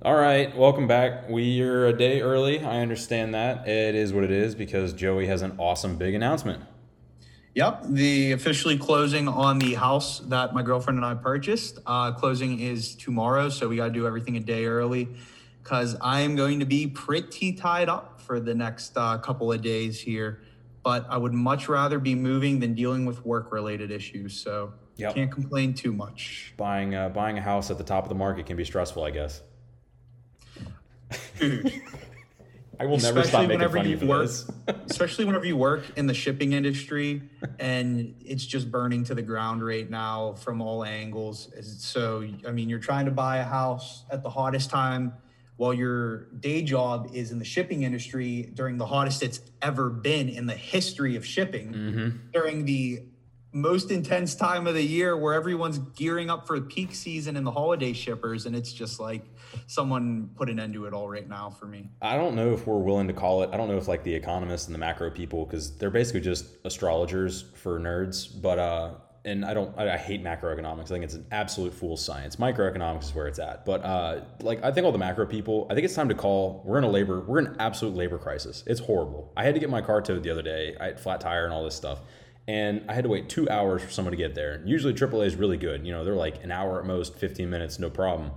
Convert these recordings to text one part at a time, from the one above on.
All right, welcome back. We are a day early. I understand that. It is what it is because Joey has an awesome big announcement. Yep, the officially closing on the house that my girlfriend and I purchased. Uh, closing is tomorrow, so we got to do everything a day early because I am going to be pretty tied up for the next uh, couple of days here. But I would much rather be moving than dealing with work related issues. So Yep. can't complain too much. Buying uh, buying a house at the top of the market can be stressful, I guess. I will never stop Especially making fun of you work- this. especially whenever you work in the shipping industry and it's just burning to the ground right now from all angles. So, I mean, you're trying to buy a house at the hottest time while your day job is in the shipping industry during the hottest it's ever been in the history of shipping hmm during the most intense time of the year where everyone's gearing up for peak season and the holiday shippers and it's just like someone put an end to it all right now for me I don't know if we're willing to call it. I don't know if like the economists and the macro people, because they're basically just astrologers for nerds. But uh, and I don't. I, I hate macroeconomics. I think it's an absolute fool's science. Microeconomics is where it's at. But uh, like I think all the macro people, I think it's time to call. We're in a labor. We're in an absolute labor crisis. It's horrible. I had to get my car towed the other day. I had flat tire and all this stuff. And I had to wait two hours for someone to get there. Usually AAA is really good. You know, they're like an hour at most, 15 minutes, no problem.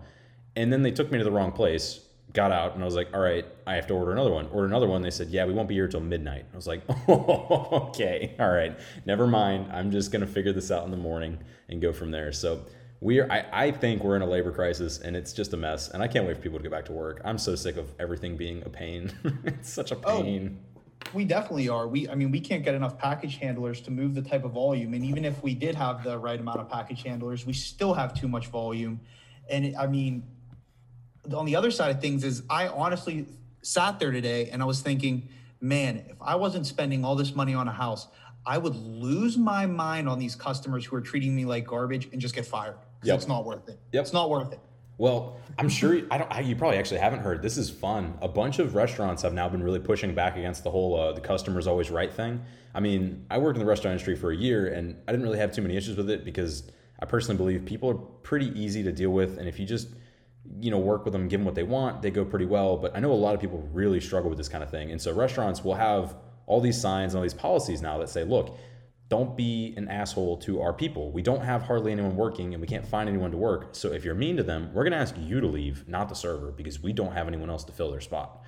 And then they took me to the wrong place, got out, and I was like, all right, I have to order another one. Order another one. They said, yeah, we won't be here till midnight. I was like, oh, okay, all right, never mind. I'm just going to figure this out in the morning and go from there. So we are, I, I think we're in a labor crisis and it's just a mess. And I can't wait for people to get back to work. I'm so sick of everything being a pain. it's such a Oh. We definitely are. We, I mean, we can't get enough package handlers to move the type of volume. And even if we did have the right amount of package handlers, we still have too much volume. And I mean, on the other side of things is I honestly sat there today and I was thinking, man, if I wasn't spending all this money on a house, I would lose my mind on these customers who are treating me like garbage and just get fired. Yep. It's not worth it. Yep. It's not worth it. Well, I'm sure I don't. I, you probably actually haven't heard. This is fun. A bunch of restaurants have now been really pushing back against the whole uh, "the customer's always right" thing. I mean, I worked in the restaurant industry for a year, and I didn't really have too many issues with it because I personally believe people are pretty easy to deal with, and if you just you know work with them, give them what they want, they go pretty well. But I know a lot of people really struggle with this kind of thing, and so restaurants will have all these signs and all these policies now that say, "Look, don't be an asshole to our people. We don't have hardly anyone working and we can't find anyone to work. So if you're mean to them, we're going to ask you to leave, not the server, because we don't have anyone else to fill their spot.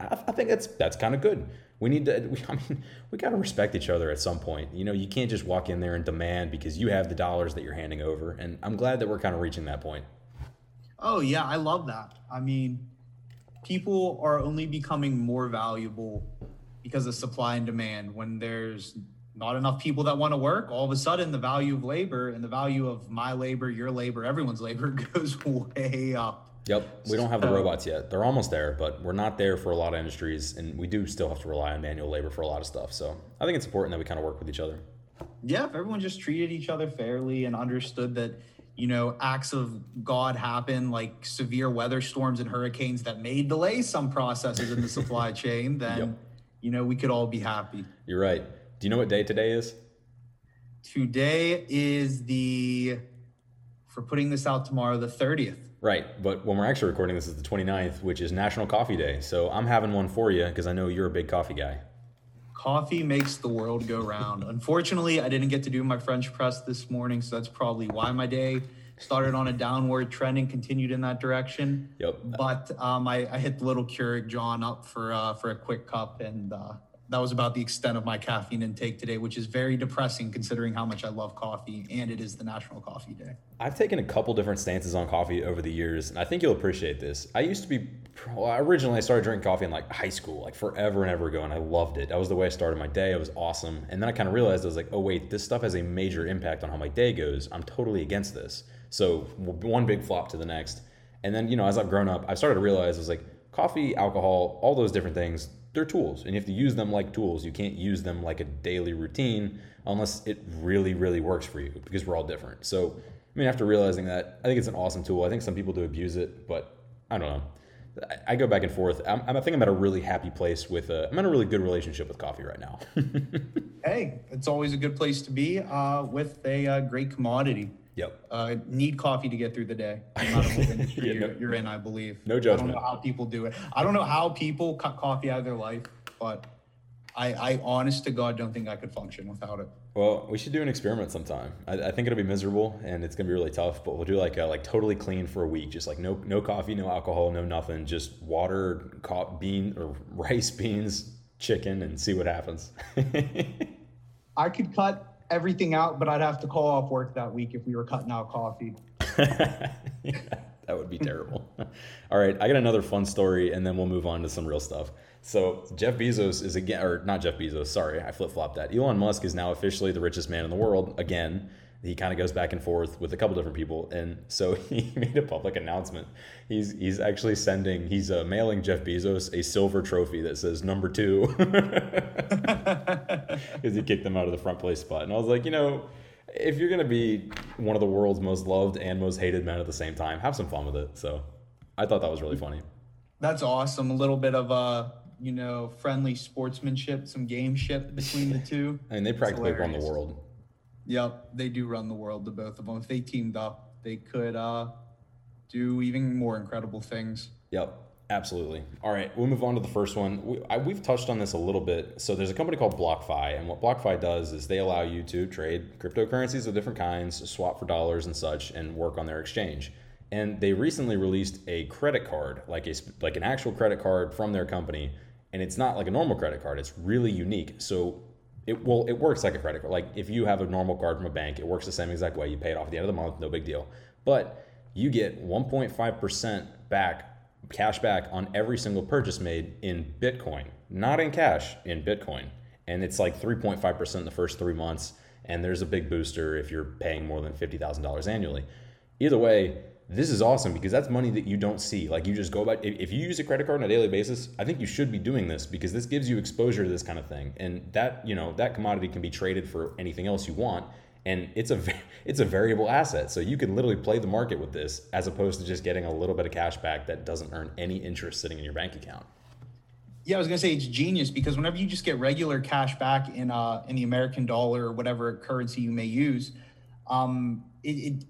I, I think that's that's kind of good. We need to. We, I mean, we got to respect each other at some point. You know, you can't just walk in there and demand because you have the dollars that you're handing over. And I'm glad that we're kind of reaching that point. Oh yeah, I love that. I mean, people are only becoming more valuable because of supply and demand. When there's not enough people that want to work, all of a sudden the value of labor and the value of my labor, your labor, everyone's labor goes way up. Yep, we don't have the robots yet. They're almost there, but we're not there for a lot of industries, and we do still have to rely on manual labor for a lot of stuff. So I think it's important that we kind of work with each other. Yeah, if everyone just treated each other fairly and understood that, you know, acts of God happen like severe weather storms and hurricanes that may delay some processes in the supply chain, then, Yep. you know, we could all be happy. You're right. Do you know what day today is? Today is the, for putting this out tomorrow, the 30th. Right, but when we're actually recording this is the 29th, which is National Coffee Day. So I'm having one for you because I know you're a big coffee guy. Coffee makes the world go round. Unfortunately, I didn't get to do my French press this morning, so that's probably why my day started on a downward trend and continued in that direction. Yep. But um, I, I hit the little Keurig John up for uh, for a quick cup, and uh, that was about the extent of my caffeine intake today, which is very depressing considering how much I love coffee, and it is the National Coffee Day. I've taken a couple different stances on coffee over the years, and I think you'll appreciate this. I used to be, well, originally I started drinking coffee in like high school, like forever and ever ago, and I loved it. That was the way I started my day. It was awesome. And then I kind of realized I was like, oh wait, this stuff has a major impact on how my day goes. I'm totally against this. So one big flop to the next. And then, you know, as I've grown up, I've started to realize I was like, coffee, alcohol, all those different things, they're tools. And you have to use them like tools. You can't use them like a daily routine unless it really, really works for you because we're all different. So, I mean, after realizing that, I think it's an awesome tool. I think some people do abuse it, but I don't know. I- go back and forth. I'm, I think I'm at a really happy place with, a, I'm in a really good relationship with coffee right now. Hey, it's always a good place to be uh, with a uh, great commodity. Yep. Uh, need coffee to get through the day. No industry Yeah, you're, no- you're in, I believe. no judgment. I don't know how people do it. I don't know how people cut coffee out of their life, but I, I honest to God don't think I could function without it. Well, we should do an experiment sometime. I, I think it'll be miserable and it's gonna be really tough, but we'll do like a, like totally clean for a week, just like no no coffee, no alcohol, no nothing, just water, co- bean or rice, beans, chicken, and see what happens. I could cut everything out, but I'd have to call off work that week if we were cutting out coffee. yeah, that would be terrible. All right, I got another fun story, and then we'll move on to some real stuff. So Jeff Bezos is again, or not Jeff Bezos. Sorry, I flip flopped that. Elon Musk is now officially the richest man in the world again. He kind of goes back and forth with a couple different people, and so he made a public announcement. He's he's actually sending, he's uh, mailing Jeff Bezos a silver trophy that says number two, because he kicked them out of the front place spot. And I was like, you know, if you're gonna be one of the world's most loved and most hated men at the same time, have some fun with it. So I thought that was really funny. That's awesome. A little bit of uh, you know, friendly sportsmanship, some gameship between the two. I mean, they practically run the world. Yep, they do run the world, the both of them. If they teamed up, they could uh, do even more incredible things. Yep, absolutely. All right, we'll move on to the first one. We, I, we've touched on this a little bit. So there's a company called BlockFi, and what BlockFi does is they allow you to trade cryptocurrencies of different kinds, swap for dollars and such, and work on their exchange. And they recently released a credit card, like a like an actual credit card from their company, and it's not like a normal credit card. It's really unique. So it well, it works like a credit card. Like if you have a normal card from a bank, it works the same exact way. You pay it off at the end of the month, no big deal. But you get 1.5% back, cash back on every single purchase made in Bitcoin, not in cash, in Bitcoin. And it's like 3.5% in the first three months. And there's a big booster if you're paying more than $50,000 annually. Either way, this is awesome because that's money that you don't see. Like you just go about, if you use a credit card on a daily basis, I think you should be doing this because this gives you exposure to this kind of thing. And that, you know, that commodity can be traded for anything else you want. And it's a, it's a variable asset. So you can literally play the market with this as opposed to just getting a little bit of cash back that doesn't earn any interest sitting in your bank account. Yeah, I was gonna say it's genius because whenever you just get regular cash back in uh in the American dollar or whatever currency you may use, um, it, it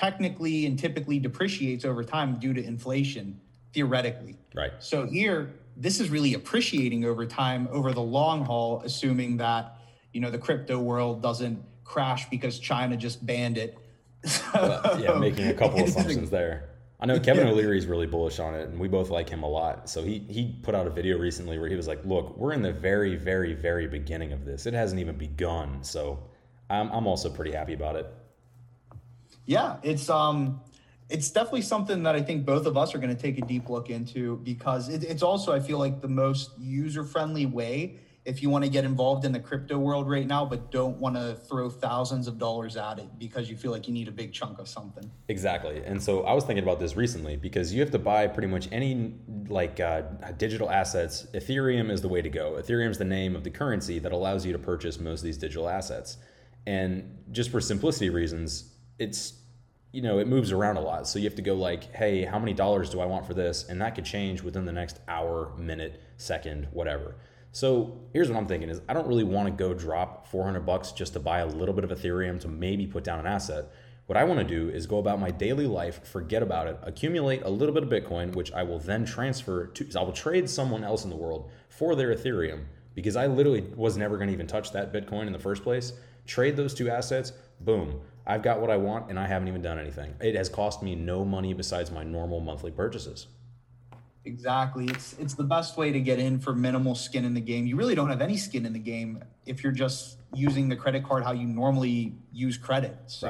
technically and typically depreciates over time due to inflation, theoretically. Right. So here, this is really appreciating over time, over the long haul, assuming that you know the crypto world doesn't crash because China just banned it. Well, yeah, making a couple assumptions there. I know Kevin O'Leary is really bullish on it, and we both like him a lot. So he he put out a video recently where he was like, "Look, we're in the very, very, very beginning of this. It hasn't even begun." So I'm I'm also pretty happy about it. Yeah, it's um, it's definitely something that I think both of us are going to take a deep look into because it, it's also I feel like the most user friendly way if you want to get involved in the crypto world right now, but don't want to throw thousands of dollars at it because you feel like you need a big chunk of something. Exactly. And so I was thinking about this recently because you have to buy pretty much any like uh, digital assets. Ethereum is the way to go. Ethereum is the name of the currency that allows you to purchase most of these digital assets. And just for simplicity reasons, it's you know, it moves around a lot. So you have to go like, hey, how many dollars do I want for this? And that could change within the next hour, minute, second, whatever. So here's what I'm thinking is I don't really want to go drop 400 bucks just to buy a little bit of Ethereum to maybe put down an asset. What I want to do is go about my daily life, forget about it, accumulate a little bit of Bitcoin, which I will then transfer to, I will trade someone else in the world for their Ethereum because I literally was never going to even touch that Bitcoin in the first place. Trade those two assets, boom. I've got what I want and I haven't even done anything. It has cost me no money besides my normal monthly purchases. Exactly. It's it's the best way to get in for minimal skin in the game. You really don't have any skin in the game if you're just using the credit card how you normally use credit. So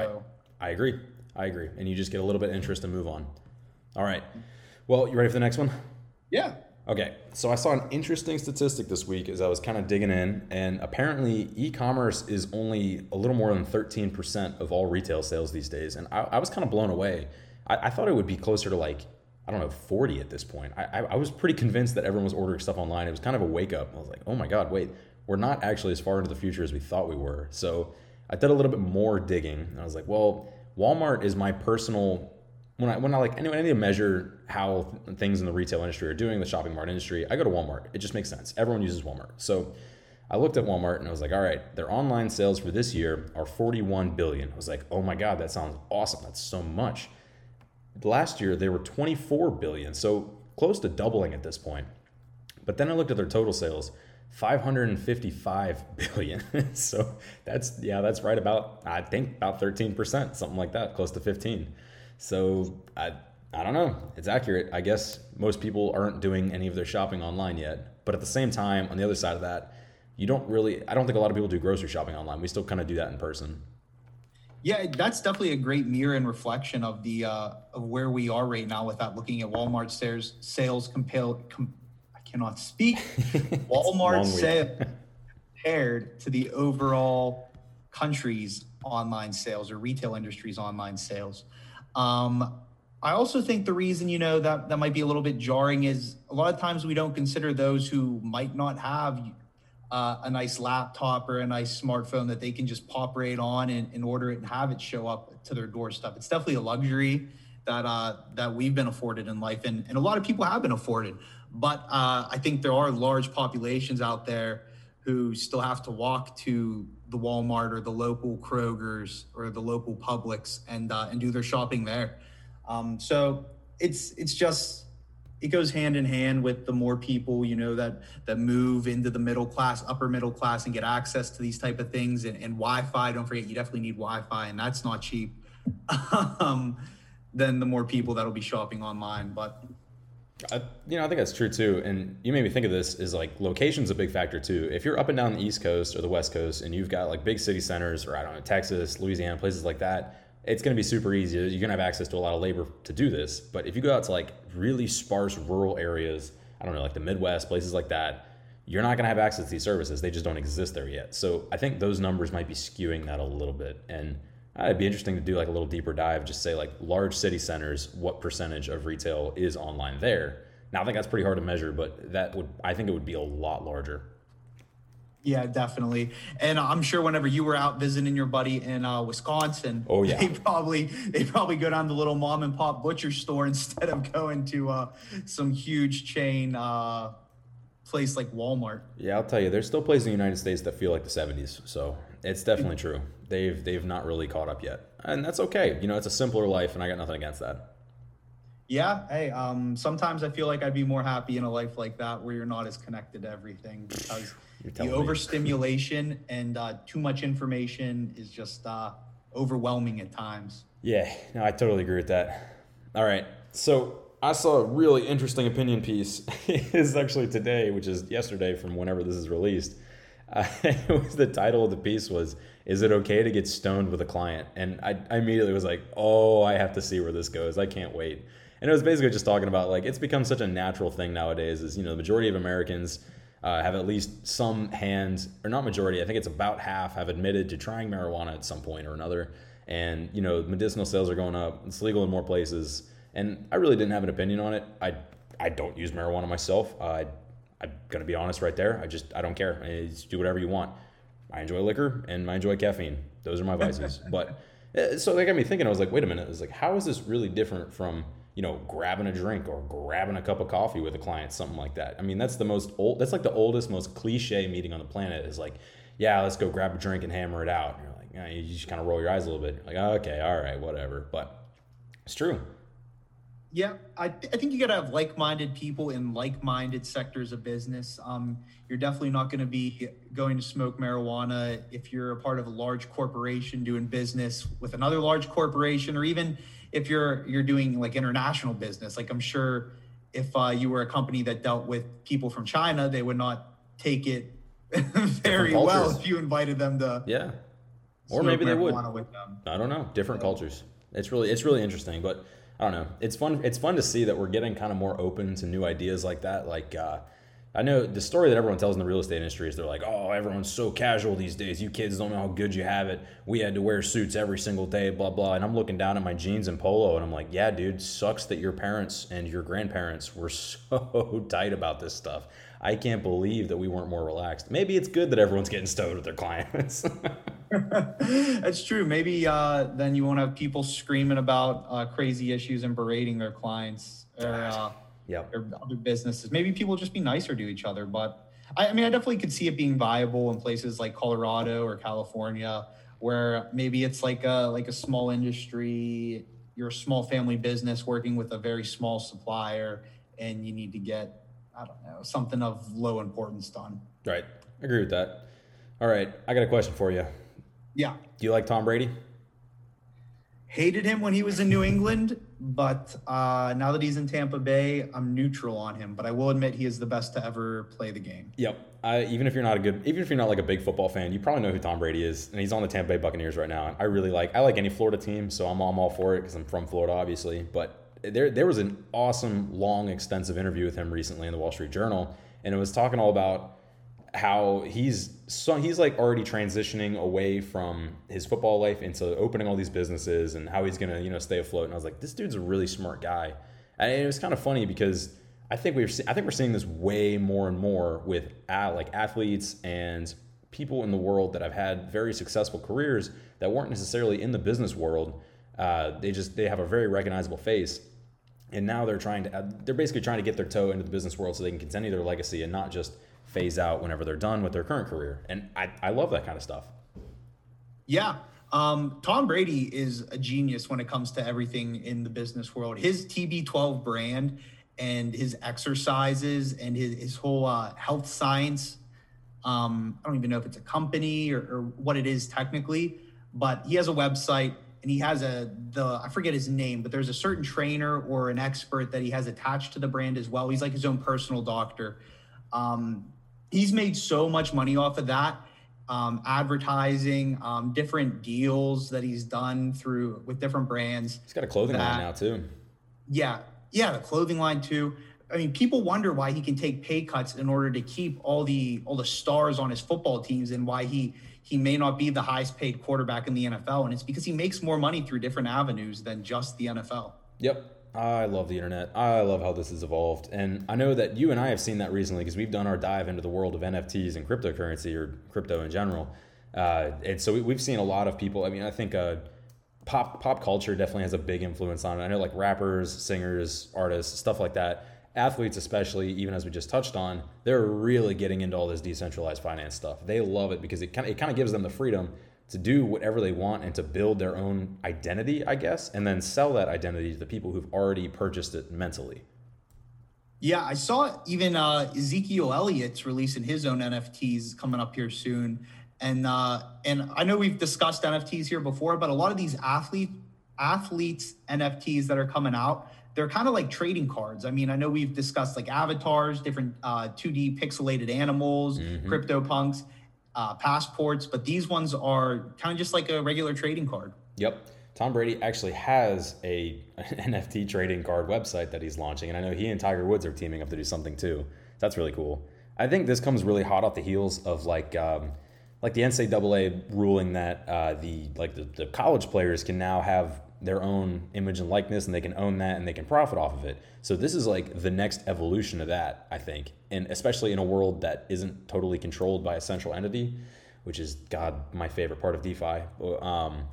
Right. I agree. I agree. And you just get a little bit of interest and move on. All right. Well, you ready for the next one? yeah. Okay, so I saw an interesting statistic this week as I was kind of digging in, and apparently e commerce is only a little more than 13% of all retail sales these days. And I, I was kind of blown away. I, I thought it would be closer to like, I don't know, 40 at this point. I, I, I was pretty convinced that everyone was ordering stuff online. It was kind of a wake up. I was like, oh my God, wait, we're not actually as far into the future as we thought we were. So I did a little bit more digging, and I was like, well, Walmart is my personal when I when I like anyway, I need to measure how things in the retail industry are doing, the shopping mart industry, I go to Walmart. It just makes sense. Everyone uses Walmart. So I looked at Walmart and I was like, all right, their online sales for this year are 41 billion. I was like, oh my God, that sounds awesome. That's so much. Last year they were 24 billion, so close to doubling at this point. But then I looked at their total sales, 555 billion. so that's yeah, that's right about I think about 13%, something like that, close to 15. So I I don't know. It's accurate. I guess most people aren't doing any of their shopping online yet. But at the same time, on the other side of that, you don't really I don't think a lot of people do grocery shopping online. We still kind of do that in person. Yeah, that's definitely a great mirror and reflection of the uh, of where we are right now without looking at Walmart sales sales compared com- I cannot speak Walmart sales compared to the overall country's online sales or retail industry's online sales. Um, I also think the reason you know that that might be a little bit jarring is a lot of times we don't consider those who might not have uh, a nice laptop or a nice smartphone that they can just pop right on and, and, order it and have it show up to their doorstep. It's definitely a luxury that uh, that we've been afforded in life, and, and a lot of people have been afforded. But uh, I think there are large populations out there who still have to walk to the Walmart or the local Kroger's or the local Publix and uh, and do their shopping there. Um, so it's it's just it goes hand in hand with the more people you know that that move into the middle class upper middle class and get access to these type of things and, and wi-fi don't forget you definitely need wi-fi and that's not cheap um, then the more people that'll be shopping online but I, you know, I think that's true too. And you made me think of this is like location's a big factor too. If you're up and down the East Coast or the West Coast and you've got like big city centers or I don't know, Texas, Louisiana, places like that, it's going to be super easy. You're going to have access to a lot of labor to do this. But if you go out to like really sparse rural areas, I don't know, like the Midwest, places like that, you're not going to have access to these services. They just don't exist there yet. So I think those numbers might be skewing that a little bit. And it'd be interesting to do like a little deeper dive, just say like large city centers, what percentage of retail is online there. Now I think that's pretty hard to measure, but that would I think it would be a lot larger. Yeah, definitely. And I'm sure whenever you were out visiting your buddy in uh, Wisconsin, oh yeah, they probably they probably go down to the little mom and pop butcher store instead of going to uh, some huge chain uh, place like Walmart. Yeah, I'll tell you, there's still places in the United States that feel like the 70s. So it's definitely true. They've they've not really caught up yet, and that's okay. You know, it's a simpler life, and I got nothing against that. Yeah, hey, um, sometimes I feel like I'd be more happy in a life like that where you're not as connected to everything because the overstimulation and uh, too much information is just uh, overwhelming at times. Yeah, no, I totally agree with that. All right, so I saw a really interesting opinion piece. is actually today, which is yesterday from whenever this is released. Uh, it was the title of the piece was "Is it okay to get stoned with a client?" And I, I immediately was like, "Oh, I have to see where this goes. I can't wait." And it was basically just talking about like it's become such a natural thing nowadays. Is you know the majority of Americans uh, have at least some hands, or not majority, I think it's about half, have admitted to trying marijuana at some point or another. And, you know, medicinal sales are going up. It's legal in more places. And I really didn't have an opinion on it. I, I don't use marijuana myself. Uh, I, I'm going to be honest right there. I just, I don't care. I just do whatever you want. I enjoy liquor and I enjoy caffeine. Those are my vices. but uh, so that got me thinking, I was like, wait a minute. It's like, how is this really different from, you know, grabbing a drink or grabbing a cup of coffee with a client, something like that. I mean, that's the most old, that's like the oldest, most cliche meeting on the planet is like, yeah, let's go grab a drink and hammer it out. And you're like, yeah, you just kind of roll your eyes a little bit. Like, okay, all right, whatever. But it's true. Yeah, I, th- I think you got to have like minded people in like minded sectors of business. Um, you're definitely not going to be going to smoke marijuana if you're a part of a large corporation doing business with another large corporation, or even if you're you're doing like international business. Like I'm sure if uh, you were a company that dealt with people from China, they would not take it very well if you invited them to. Yeah, or maybe they would. I don't know. Different cultures. It's really it's really interesting, but I don't know. It's fun. It's fun to see that we're getting kind of more open to new ideas like that. Like uh, I know the story that everyone tells in the real estate industry is they're like, oh, everyone's so casual these days. You kids don't know how good you have it. We had to wear suits every single day, blah, blah. And I'm looking down at my jeans and polo and I'm like, yeah, dude, sucks that your parents and your grandparents were so tight about this stuff. I can't believe that we weren't more relaxed. Maybe it's good that everyone's getting stoned with their clients. That's true. Maybe uh, then you won't have people screaming about uh, crazy issues and berating their clients. Or, uh, yep. or other businesses. Maybe people just be nicer to each other. But I, I mean, I definitely could see it being viable in places like Colorado or California, where maybe it's like a like a small industry, you're a small family business working with a very small supplier, and you need to get I don't know something of low importance done. Right, I agree with that. All right, I got a question for you. Yeah. Do you like Tom Brady? Hated him when he was in New England, but uh, now that he's in Tampa Bay, I'm neutral on him. But I will admit he is the best to ever play the game. Yep. I, even if you're not a good, even if you're not like a big football fan, you probably know who Tom Brady is, and he's on the Tampa Bay Buccaneers right now. And I really like. I like any Florida team, so I'm, I'm all for it because I'm from Florida, obviously. But there, there was an awesome, long, extensive interview with him recently in the Wall Street Journal, and it was talking all about how he's so he's like already transitioning away from his football life into opening all these businesses and how he's gonna you know stay afloat. And I was like, this dude's a really smart guy, and it was kind of funny because I think we've I think we're seeing this way more and more with like athletes and people in the world that have had very successful careers that weren't necessarily in the business world. Uh, they just they have a very recognizable face and now they're trying to they're basically trying to get their toe into the business world so they can continue their legacy and not just phase out whenever they're done with their current career. And I, I love that kind of stuff. Yeah. Um, Tom Brady is a genius when it comes to everything in the business world. His TB12 brand and his exercises and his, his whole uh, health science. Um, I don't even know if it's a company or, or what it is technically, but he has a website and he has a the I forget his name, but there's a certain trainer or an expert that he has attached to the brand as well. He's like his own personal doctor. Um, he's made so much money off of that um, advertising um, different deals that he's done through with different brands. He's got a clothing that, line now too. Yeah. Yeah the clothing line too. I mean people wonder why he can take pay cuts in order to keep all the all the stars on his football teams and why he he may not be the highest paid quarterback in the nfl and it's because he makes more money through different avenues than just the nfl yep I love the internet. I love how this has evolved. And I know that you and I have seen that recently because we've done our dive into the world of NFTs and cryptocurrency or crypto in general. Uh, and so we, have seen a lot of people. I mean, I think uh, pop pop culture definitely has a big influence on it. I know like rappers, singers, artists, stuff like that. Athletes, especially, even as we just touched on, they're really getting into all this decentralized finance stuff. They love it because it kind of, it kind of gives them the freedom to do whatever they want and to build their own identity, I guess, and then sell that identity to the people who've already purchased it mentally. Yeah, I saw even uh, Ezekiel Elliott's releasing his own NFTs coming up here soon, and uh, and I know we've discussed NFTs here before, but a lot of these athlete athletes NFTs that are coming out, they're kind of like trading cards. I mean, I know we've discussed like avatars, different uh, 2D pixelated animals, mm-hmm. crypto punks uh, passports, but these ones are kind of just like a regular trading card. Yep. Tom Brady actually has a NFT trading card website that he's launching, and I know he and Tiger Woods are teaming up to do something too. That's really cool. I think this comes really hot off the heels of like um, like the NCAA ruling that uh, the like the, the college players can now have their own image and likeness and they can own that and they can profit off of it. So this is like the next evolution of that, I think. And especially in a world that isn't totally controlled by a central entity, which is God, my favorite part of DeFi. Um,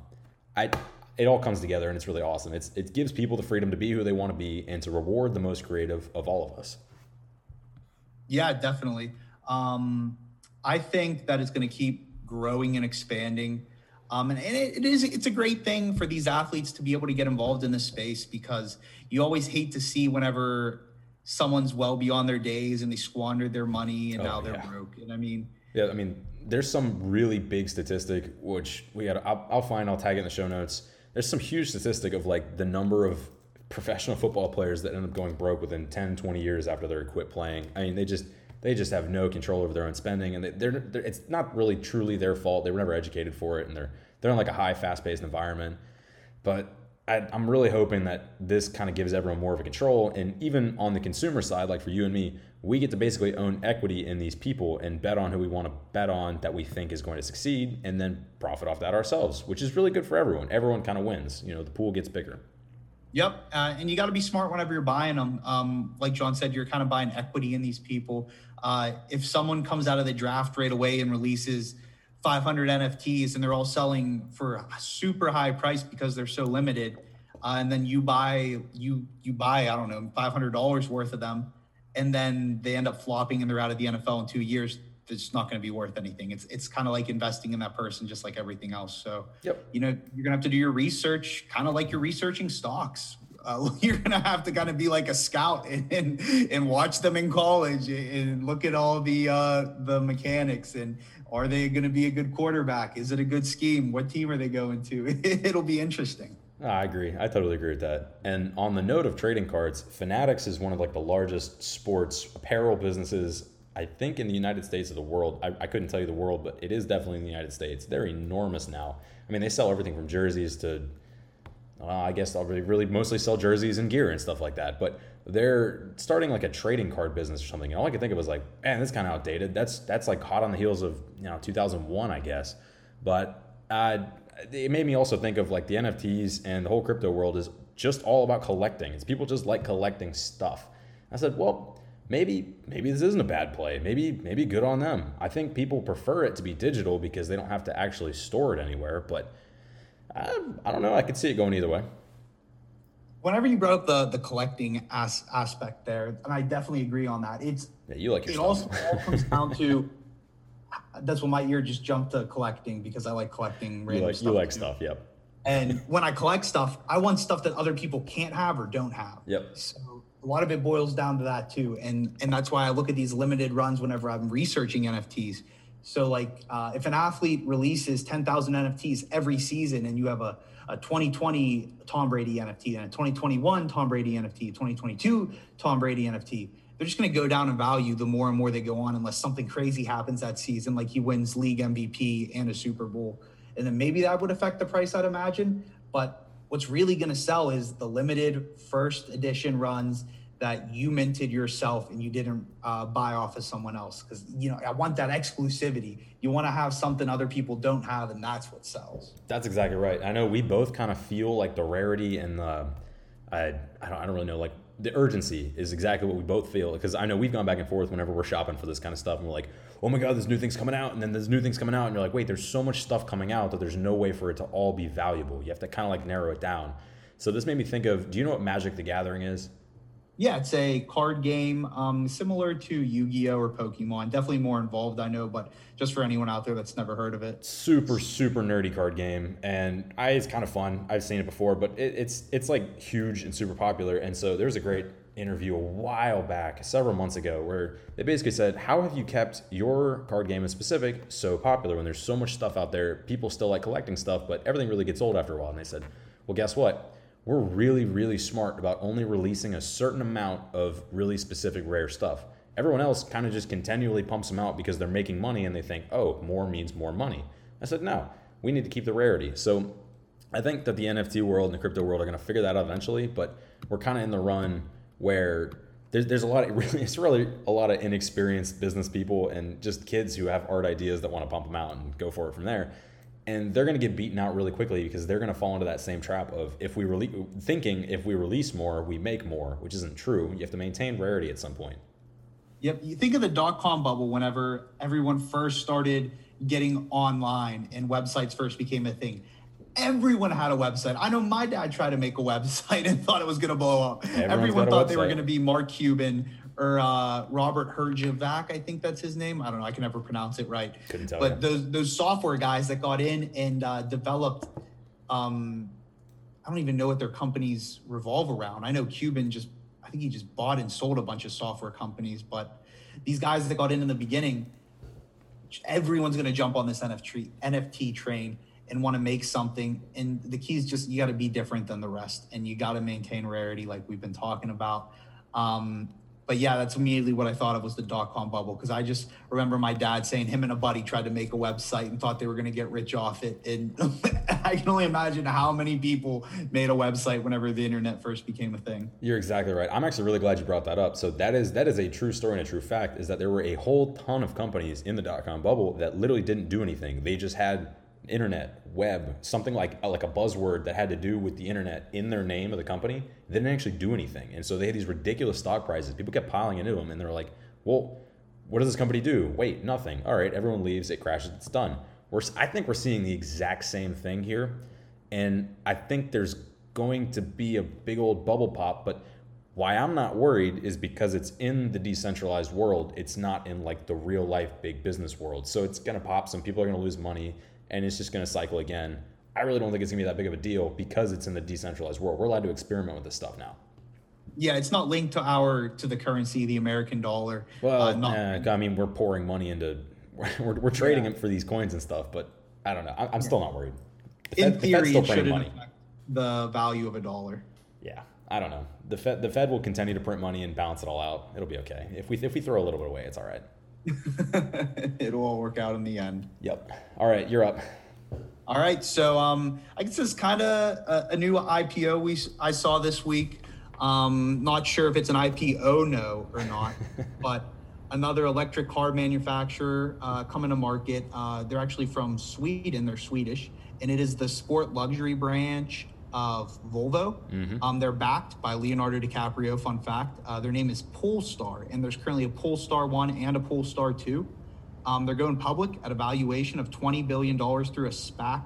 I it all comes together and it's really awesome. It's it gives people the freedom to be who they want to be and to reward the most creative of all of us. Yeah, definitely. Um, I think that it's going to keep growing and expanding. Um, and, and it, it is it's a great thing for these athletes to be able to get involved in this space because you always hate to see whenever someone's well beyond their days and they squandered their money and oh, now they're yeah. broke. And I mean, yeah, I mean, there's some really big statistic which we got. I'll, I'll find. I'll tag it in the show notes. There's some huge statistic of like the number of professional football players that end up going broke within 10, 20 years after they're quit playing. I mean, they just they just have no control over their own spending, and they, are it's not really truly their fault. They were never educated for it, and they're they're in like a high, fast paced environment. But I, am really hoping that this kind of gives everyone more of a control, and even on the consumer side, like for you and me, we get to basically own equity in these people and bet on who we want to bet on that we think is going to succeed, and then profit off that ourselves, which is really good for everyone. Everyone kind of wins. You know, the pool gets bigger. Yep, uh, and you got to be smart whenever you're buying them. Um, like John said, you're kind of buying equity in these people. Uh, if someone comes out of the draft right away and releases 500 NFTs and they're all selling for a super high price because they're so limited, uh, and then you buy you you buy I don't know 500 dollars worth of them, and then they end up flopping and they're out of the NFL in two years, it's not going to be worth anything. It's it's kind of like investing in that person, just like everything else. So, yep. you know, you're gonna have to do your research, kind of like you're researching stocks. Uh, you're gonna have to kind of be like a scout and, and, and watch them in college and look at all the uh, the mechanics and are they going to be a good quarterback? Is it a good scheme? What team are they going to? It'll be interesting. I agree. I totally agree with that. And on the note of trading cards, Fanatics is one of like the largest sports apparel businesses I think in the United States of the world, I, I, couldn't tell you the world, but it is definitely in the United States. They're enormous now. I mean, they sell everything from jerseys to, uh, I guess they'll really, really mostly sell jerseys and gear and stuff like that. But they're starting like a trading card business or something. And all I could think of was like, man, that's kind of outdated. That's that's like hot on the heels of you know 2001, I guess. But uh, it made me also think of like the NFTs and the whole crypto world is just all about collecting. It's people just like collecting stuff. I said, well maybe maybe this isn't a bad play. Maybe maybe good on them. I think people prefer it to be digital because they don't have to actually store it anywhere. But I, I don't know. I could see it going either way. Whenever you brought up the the collecting as, aspect there, and I definitely agree on that. It's yeah, you like your it also all comes down to that's when my ear just jumped to collecting because I like collecting random you like, stuff. You like too. stuff, yep. And when I collect stuff, I want stuff that other people can't have or don't have. Yep. So a lot of it boils down to that too. And and that's why i look at these limited runs whenever i'm researching nfts so like uh, if an athlete releases 10000 nfts every season and you have a, a 2020 tom brady nft and a 2021 tom brady nft 2022 tom brady nft they're just going to go down in value the more and more they go on unless something crazy happens that season like he wins league mvp and a super bowl. And then maybe that would affect the price i'd imagine. But what's really going to sell is the limited first edition runs that you minted yourself and you didn't uh, buy off of someone else. Because you know i want that exclusivity. You want to have something other people don't have and that's what sells. That's exactly right. I know we both kind of feel like the rarity and the I, I, don't, I don't really know like the urgency is exactly what we both feel because I know we've gone back and forth whenever we're shopping for this kind of stuff and we're like, oh my god, there's new things coming out, and then there's new things coming out, and you're like, wait, there's so much stuff coming out that there's no way for it to all be valuable. You have to kind of like narrow it down. So this made me think of, do you know what Magic the Gathering is? Yeah, it's a card game um, similar to Yu Gi Oh or Pokemon. Definitely more involved, I know, but just for anyone out there that's never heard of it. Super, super nerdy card game, and I, it's kind of fun. I've seen it before, but it, it's it's like huge and super popular. And so there's a great interview a while back, several months ago, where they basically said, "How have you kept your card game in specific so popular when there's so much stuff out there? People still like collecting stuff, but everything really gets old after a while." And they said, "Well, guess what?" We're really, really smart about only releasing a certain amount of really specific rare stuff. Everyone else kind of just continually pumps them out because they're making money and they think, oh, more means more money. I said, no, we need to keep the rarity. So I think that the NFT world and the crypto world are going to figure that out eventually, but we're kind of in the run where there's, there's a lot of really it's really a lot of inexperienced business people and just kids who have art ideas that want to pump them out and go for it from there and they're going to get beaten out really quickly because they're going to fall into that same trap of if we release thinking if we release more we make more which isn't true. You have to maintain rarity at some point. Yep. You think of the dot-com bubble whenever everyone first started getting online and websites first became a thing. Everyone had a website. I know my dad tried to make a website and thought it was going to blow up. Everyone's everyone thought they were going to be mark cuban or uh, Robert Herjavec, I think that's his name. I don't know. I can never pronounce it right. Couldn't tell. But you. those those software guys that got in and uh, developed, um, I don't even know what their companies revolve around. I know Cuban just, I think he just bought and sold a bunch of software companies. But these guys that got in in the beginning, everyone's going to jump on this NFT NFT train and want to make something. And the key is just you got to be different than the rest, and you got to maintain rarity, like we've been talking about. Um, but yeah, that's immediately what I thought of was the dot com bubble because I just remember my dad saying him and a buddy tried to make a website and thought they were going to get rich off it. And I can only imagine how many people made a website whenever the internet first became a thing. You're exactly right. I'm actually really glad you brought that up. So that is that is a true story and a true fact is that there were a whole ton of companies in the dot com bubble that literally didn't do anything. They just had internet, web, something like uh, like a buzzword that had to do with the internet in their name of the company, they didn't actually do anything. And so they had these ridiculous stock prices. People kept piling into them, and they're like, "Well, what does this company do? Wait, nothing. All right, everyone leaves. It crashes. It's done." We're I think we're seeing the exact same thing here, and I think there's going to be a big old bubble pop, but Why I'm not worried is because it's in the decentralized world. It's not in like the real life big business world. So it's gonna pop. Some people are gonna lose money, and it's just gonna cycle again. I really don't think it's gonna be that big of a deal because it's in the decentralized world. We're allowed to experiment with this stuff now. Yeah, it's not linked to our to the currency, the American dollar. Well, Uh, not- eh, I mean, we're pouring money into, we're, we're trading Yeah. it for these coins and stuff, but I don't know. I- I'm still not worried. The in Fed- the theory, it printing shouldn't money. affect the value of a dollar. Yeah, I don't know. The Fed, the Fed will continue to print money and balance it all out. It'll be okay. If we if we throw a little bit away, it's all right. It'll all work out in the end. Yep. All right, you're up. All right, so um, I guess it's kind of a, a new IPO we I saw this week. Um, not sure if it's an IPO no or not, but another electric car manufacturer uh, coming to market. Uh, they're actually from Sweden. They're Swedish, and it is the sport luxury branch of Volvo. Um, they're backed by Leonardo DiCaprio. Fun fact: uh, their name is Polestar, and there's currently a Polestar One and a Polestar Two. Um, they're going public at a valuation of $20 billion through a SPAC.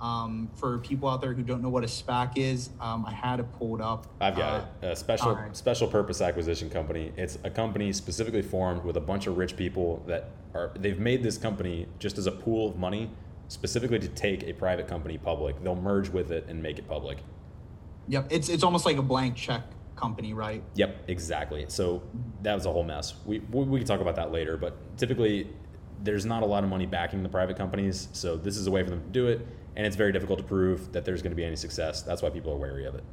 Um, for people out there who don't know what a SPAC is, um, I had it pulled up. I've got Uh, it. A special right. special purpose acquisition company. It's a company specifically formed with a bunch of rich people that are they've made this company just as a pool of money specifically to take a private company public. They'll merge with it and make it public. Yep, it's it's almost like a blank check company, right? Yep, exactly. So that was a whole mess. We, we, we can talk about that later, but typically there's not a lot of money backing the private companies. So this is a way for them to do it. And it's very difficult to prove that there's going to be any success. That's why people are wary of it.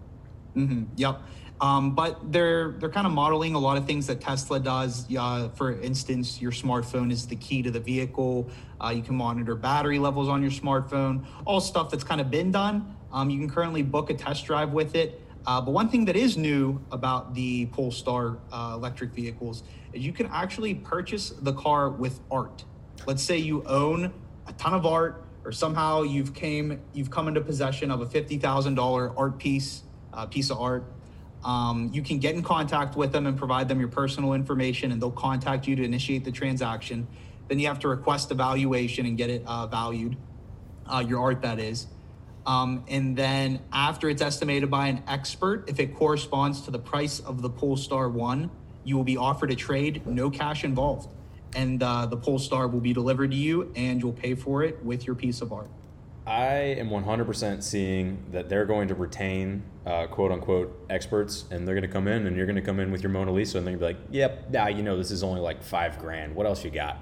hmm Yep. Um, but they're they're kind of modeling a lot of things that Tesla does. Uh, for instance, your smartphone is the key to the vehicle. Uh, you can monitor battery levels on your smartphone. All stuff that's kind of been done. Um, you can currently book a test drive with it. Uh, but one thing that is new about the Polestar uh, electric vehicles is you can actually purchase the car with art. Let's say you own a ton of art, or somehow you've came you've come into possession of a fifty thousand dollar art piece, uh, piece of art. Um, you can get in contact with them and provide them your personal information, and they'll contact you to initiate the transaction. Then you have to request a valuation and get it uh, valued, uh, your art that is. Um, and then after it's estimated by an expert, if it corresponds to the price of the Polestar One, you will be offered a trade, no cash involved. And uh, the Polestar will be delivered to you, and you'll pay for it with your piece of art. I am 100% seeing that they're going to retain uh, quote unquote experts and they're going to come in and you're going to come in with your Mona Lisa and they're going to be like, yep, now you know this is only like five grand. What else you got?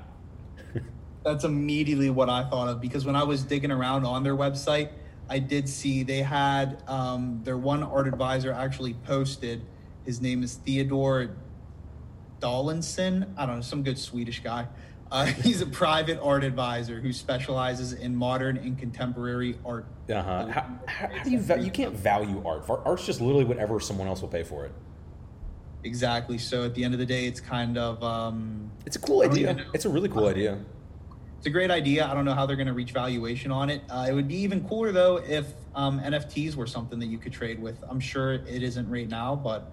That's immediately what I thought of because when I was digging around on their website, I did see they had um, their one art advisor actually posted. His name is Theodore Dahlinson. I don't know, some good Swedish guy. Uh, he's a private art advisor who specializes in modern and contemporary art. Uh-huh. How, how, how do you, va- you can't value art. Ar- Art's just literally whatever someone else will pay for it. Exactly. So at the end of the day, it's kind of um, It's a cool idea. It's a really cool idea. it's a great idea. I don't know how they're going to reach valuation on it. Uh, it would be even cooler though if um, NFTs were something that you could trade with. I'm sure it isn't right now, but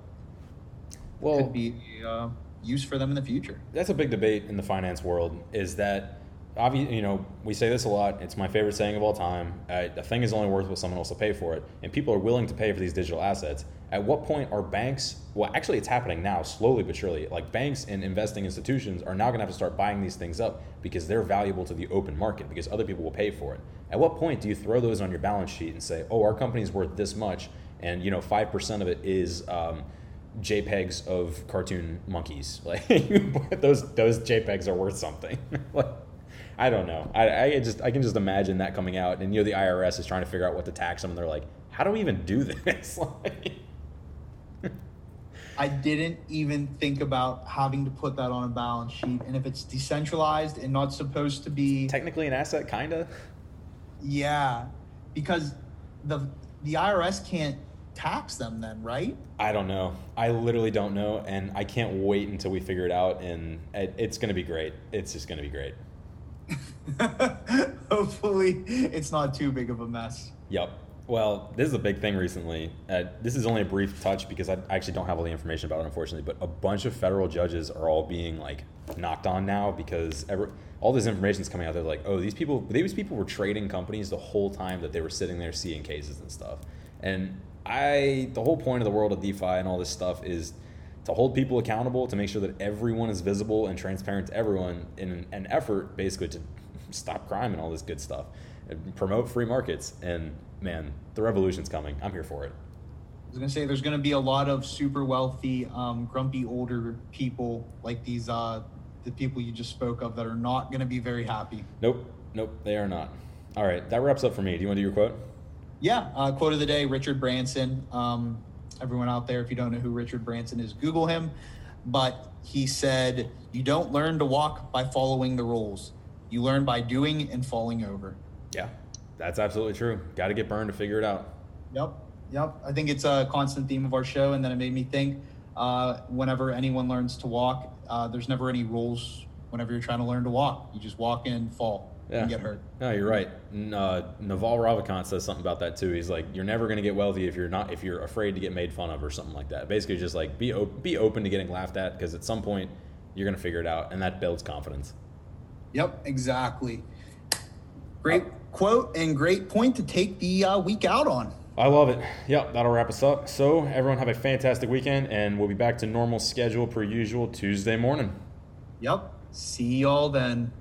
Well, could be uh, use for them in the future. that's a big debate in the finance world is that obviously you know we say this a lot it's my favorite saying of all time a thing is only worth what someone else will pay for it and people are willing to pay for these digital assets at what point are banks well actually it's happening now slowly but surely like banks and investing institutions are now going to have to start buying these things up because they're valuable to the open market because other people will pay for it at what point do you throw those on your balance sheet and say oh our company's worth this much and you know 5% of it is um, JPEGs of cartoon monkeys. Like those those JPEGs are worth something. like I don't know. I, I just I can just imagine that coming out, and you know the IRS is trying to figure out what to tax them. And they're like, how do we even do this? like, I didn't even think about having to put that on a balance sheet. And if it's decentralized and not supposed to be, technically an asset, kinda. yeah, because the the IRS can't tax them then, right? I don't know. I literally don't know, and I can't wait until we figure it out. And it, it's gonna be great. It's just gonna be great. Hopefully, it's not too big of a mess. Yep. Well, this is a big thing recently. Uh, this is only a brief touch because I actually don't have all the information about it, unfortunately. But a bunch of federal judges are all being like knocked on now because every, all this information is coming out. They're like, oh, these people, these people were trading companies the whole time that they were sitting there seeing cases and stuff. And I the whole point of the world of DeFi and all this stuff is to hold people accountable, to make sure that everyone is visible and transparent to everyone in an effort basically to stop crime and all this good stuff, and promote free markets. And man, the revolution's coming. I'm here for it. I was gonna say there's gonna be a lot of super wealthy, um, grumpy older people like these, uh, the people you just spoke of that are not gonna be very happy. Nope, nope, they are not. All right, that wraps up for me. Do you want to do your quote? Yeah, uh, quote of the day: Richard Branson. Um, everyone out there, if you don't know who Richard Branson is, Google him. But he said, "You don't learn to walk by following the rules. You learn by doing and falling over." Yeah, that's absolutely true. Got to get burned to figure it out. Yep, yep. I think it's a constant theme of our show, and then it made me think. Uh, whenever anyone learns to walk, uh, there's never any rules. Whenever you're trying to learn to walk, you just walk and fall yeah. and get hurt. No, you're right. Uh, Naval Ravikant says something about that too. He's like, you're never going to get wealthy if you're not if you're afraid to get made fun of or something like that. Basically, just like be op- be open to getting laughed at because at some point you're going to figure it out, and that builds confidence. Yep, exactly. Great quote and great point to take the uh, week out on. I love it. Yep, that'll wrap us up. So everyone have a fantastic weekend, and we'll be back to normal schedule per usual Tuesday morning. Yep. See y'all then.